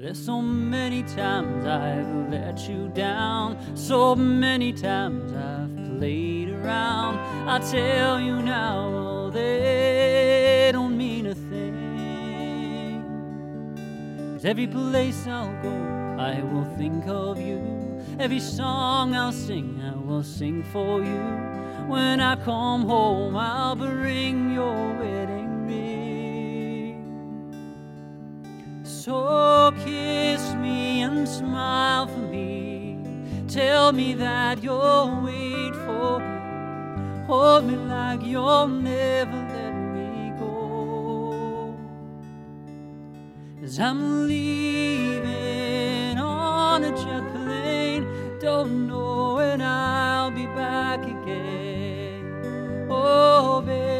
There's so many times I've let you down. So many times I've played around. I tell you now, oh, they don't mean a thing. Cause every place I'll go, I will think of you. Every song I'll sing, I will sing for you. When I come home, I'll bring your wedding smile for me. Tell me that you'll wait for me. Hold me like you'll never let me go. As I'm leaving on a jet plane, don't know when I'll be back again. Oh, babe,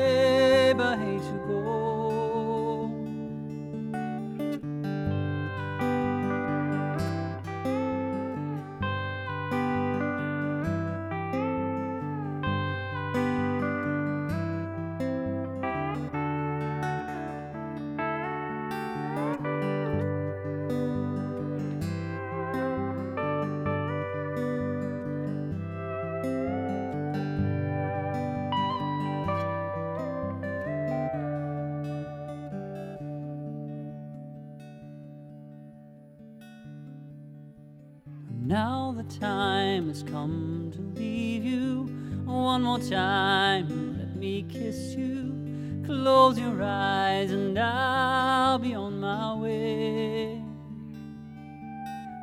Now the time has come to leave you. One more time, let me kiss you. Close your eyes, and I'll be on my way.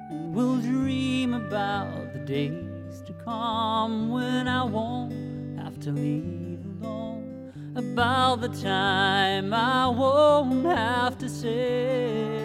And we'll dream about the days to come when I won't have to leave alone. About the time I won't have to say.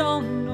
动